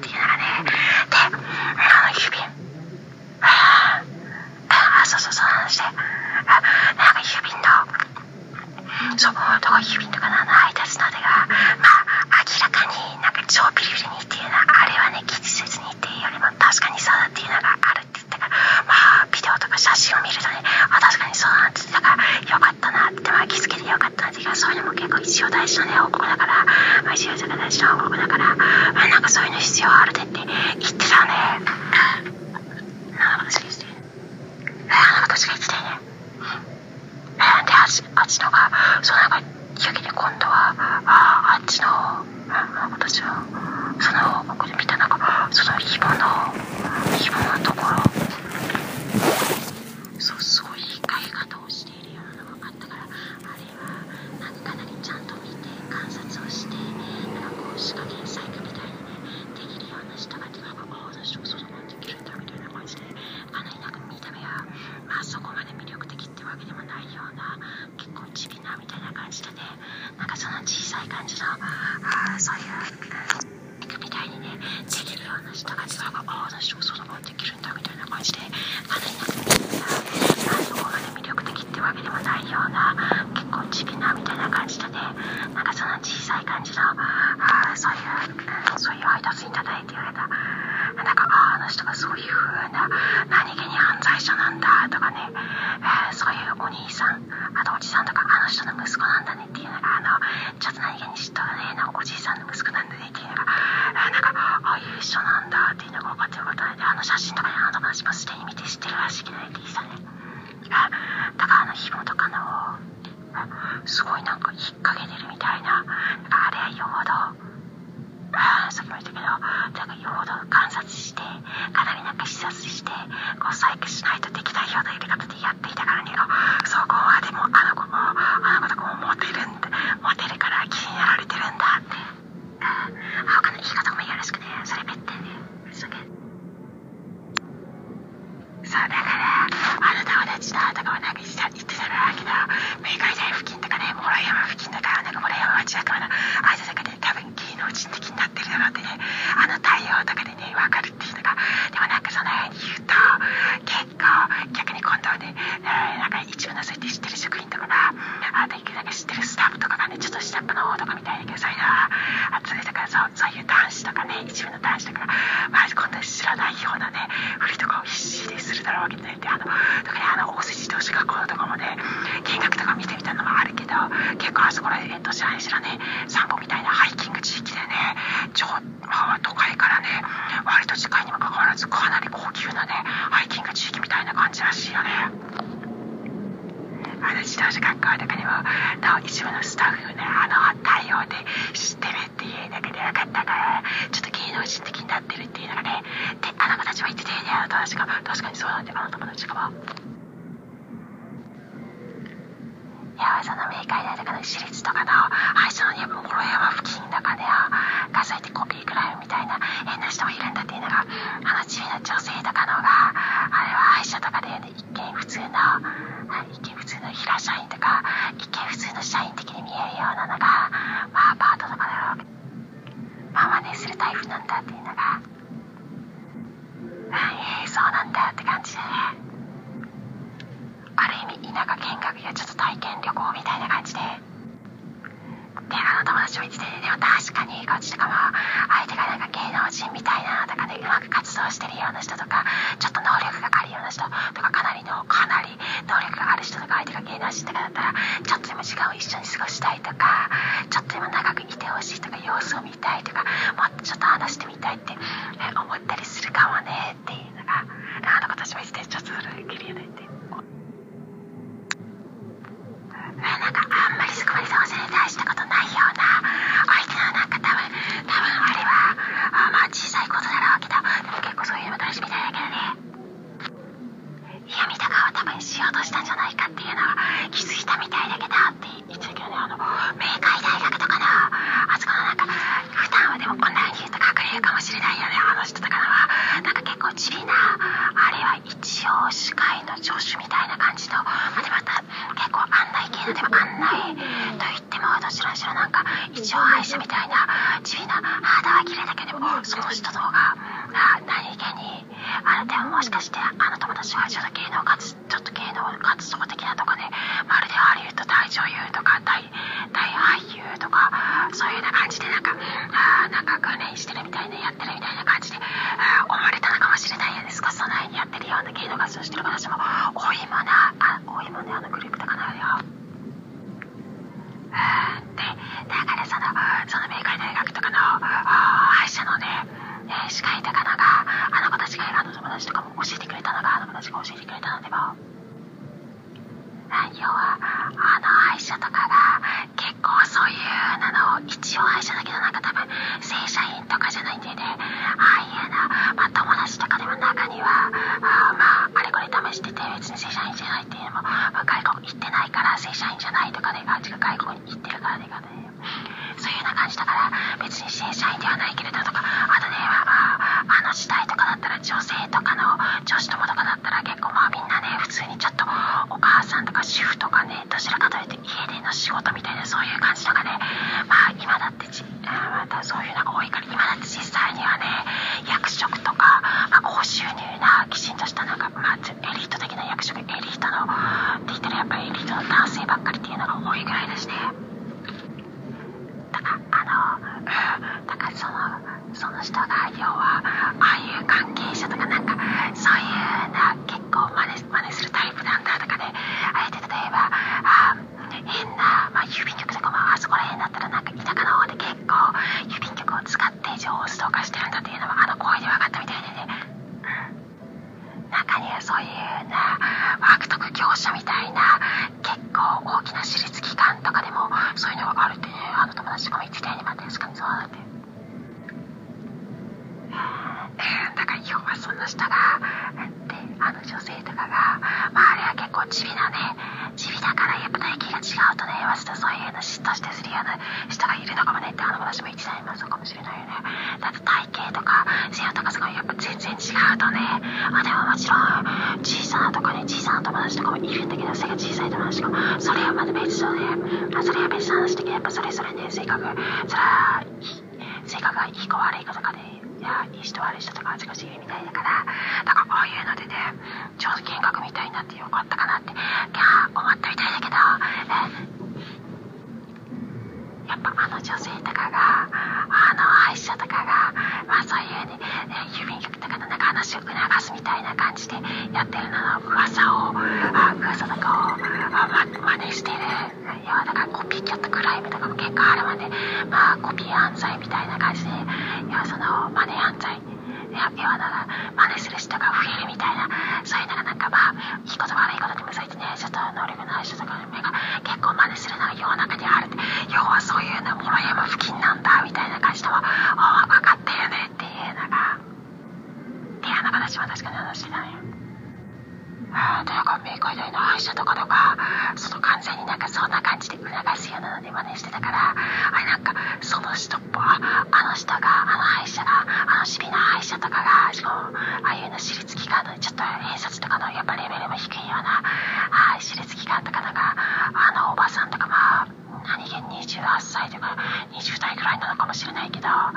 Katia. よね。い容で話してから。はなんか結構地味なあれは一応司会の助手みたいな感じの。でまた結構案内系のでも案内話とかも教えてくれたのが、あの子が教えてくれたのでは、その結果あるまで、まあ、コピー犯罪みたいな感じで、要はその、マネー犯罪、要はなから、けどあ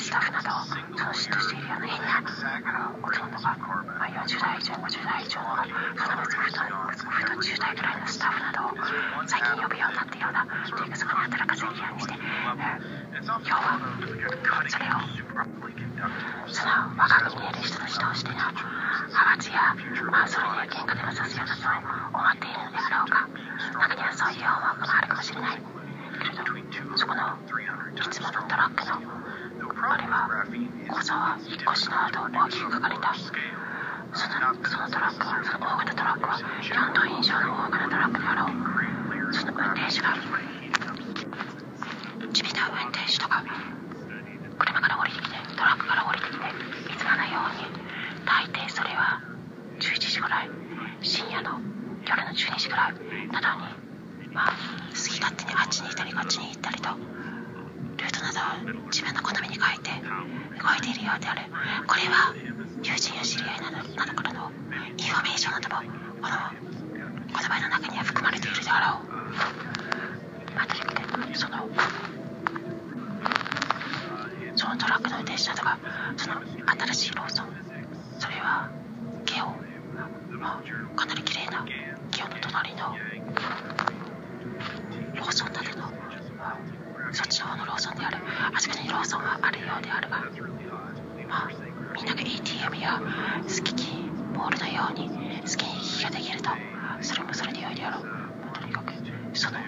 スタッフなどそ嫉妬しているような変なほとんどが、まあ、40代以上50代以上のその息子と息と10代ぐらいのスタッフなどを最近呼ぶようになったようなというかそこに働かせるようにして、えー、今日はそれをその若く見える人の人とをしてな派閥や、まあ、それで喧嘩なのに、まあ、好き勝手にあっちに行ったりこっちに行ったりとルートなどを自分の好みに変えて動いているようである。これは友人や知り合いなのなのかな？にスきができるとそれもそれで良いであろう。とにかくその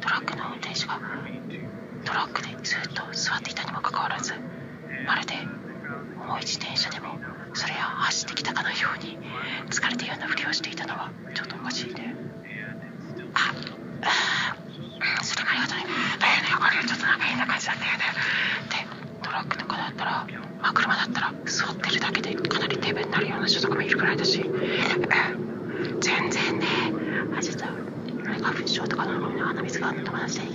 トラックの運転手がトラックでずっと座っていたにもかかわらずまるで重い自転車でもそれや走ってきたかのように疲れたようなふりをしていたのはちょっとおかしいね。ないだし、全然ね、あちょっと、花粉症とかの鼻水があるのとも友達で、で、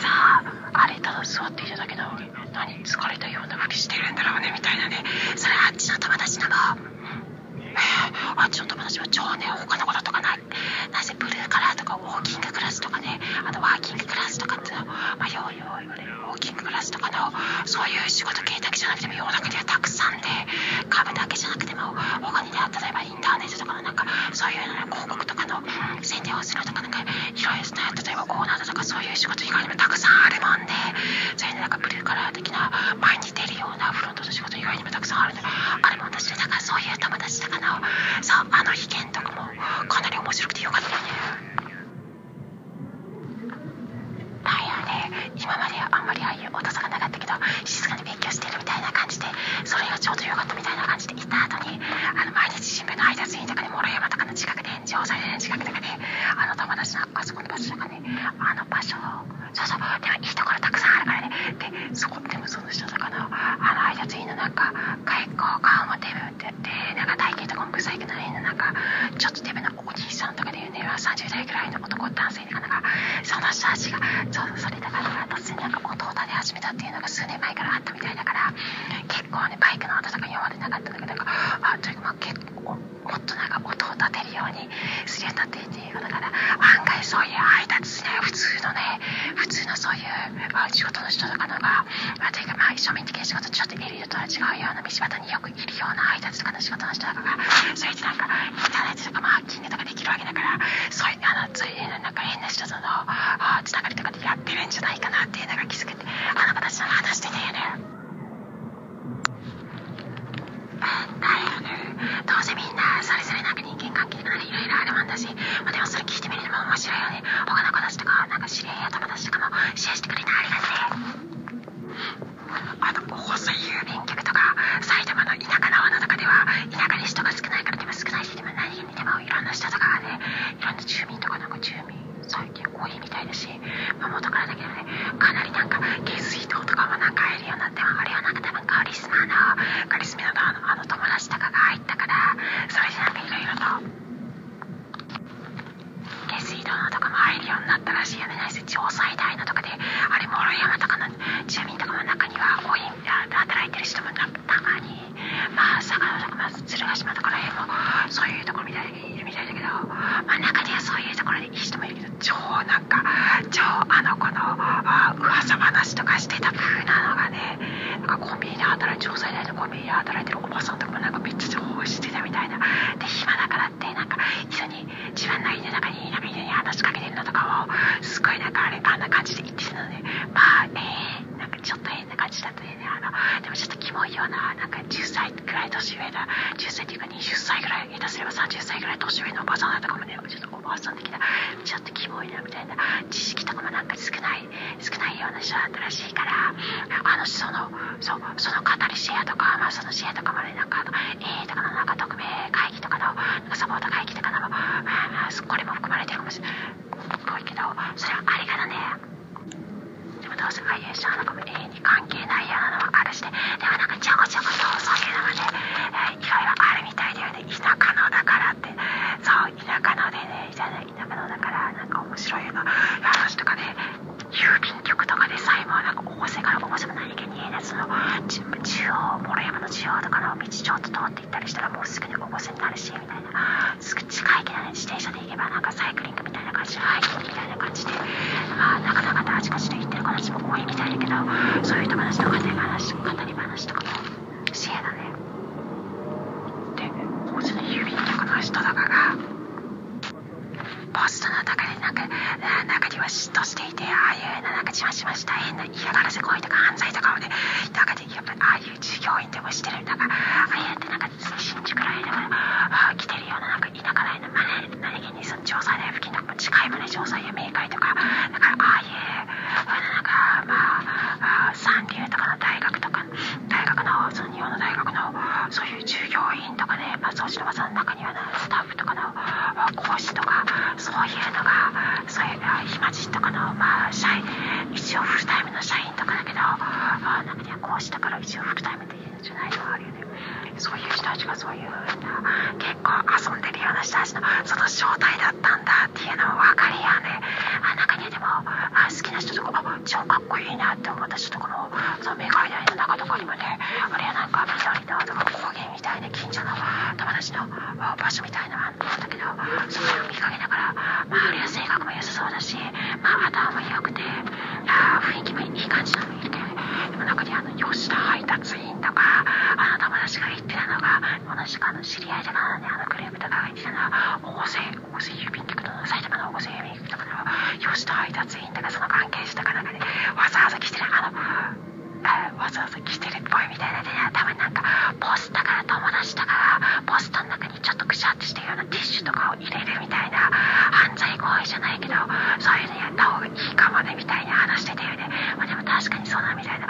さあ、あれ、ただ座っていただけなのに、何、疲れたようなふりしてるんだろうね、みたいなね、それあっちの友達なの。あっちの友達は超ね、他のんじゃないかか旅シェアとか、まあ、そのシェアとかもね、なんか、えー、とかの、なんか特命会議とかの、なんかサポート会議とかの、まあ、まあ、これも含まれてるかもしれない。っぽいけど、それはありがとね。でもどうせ、ああいう人は、みたいな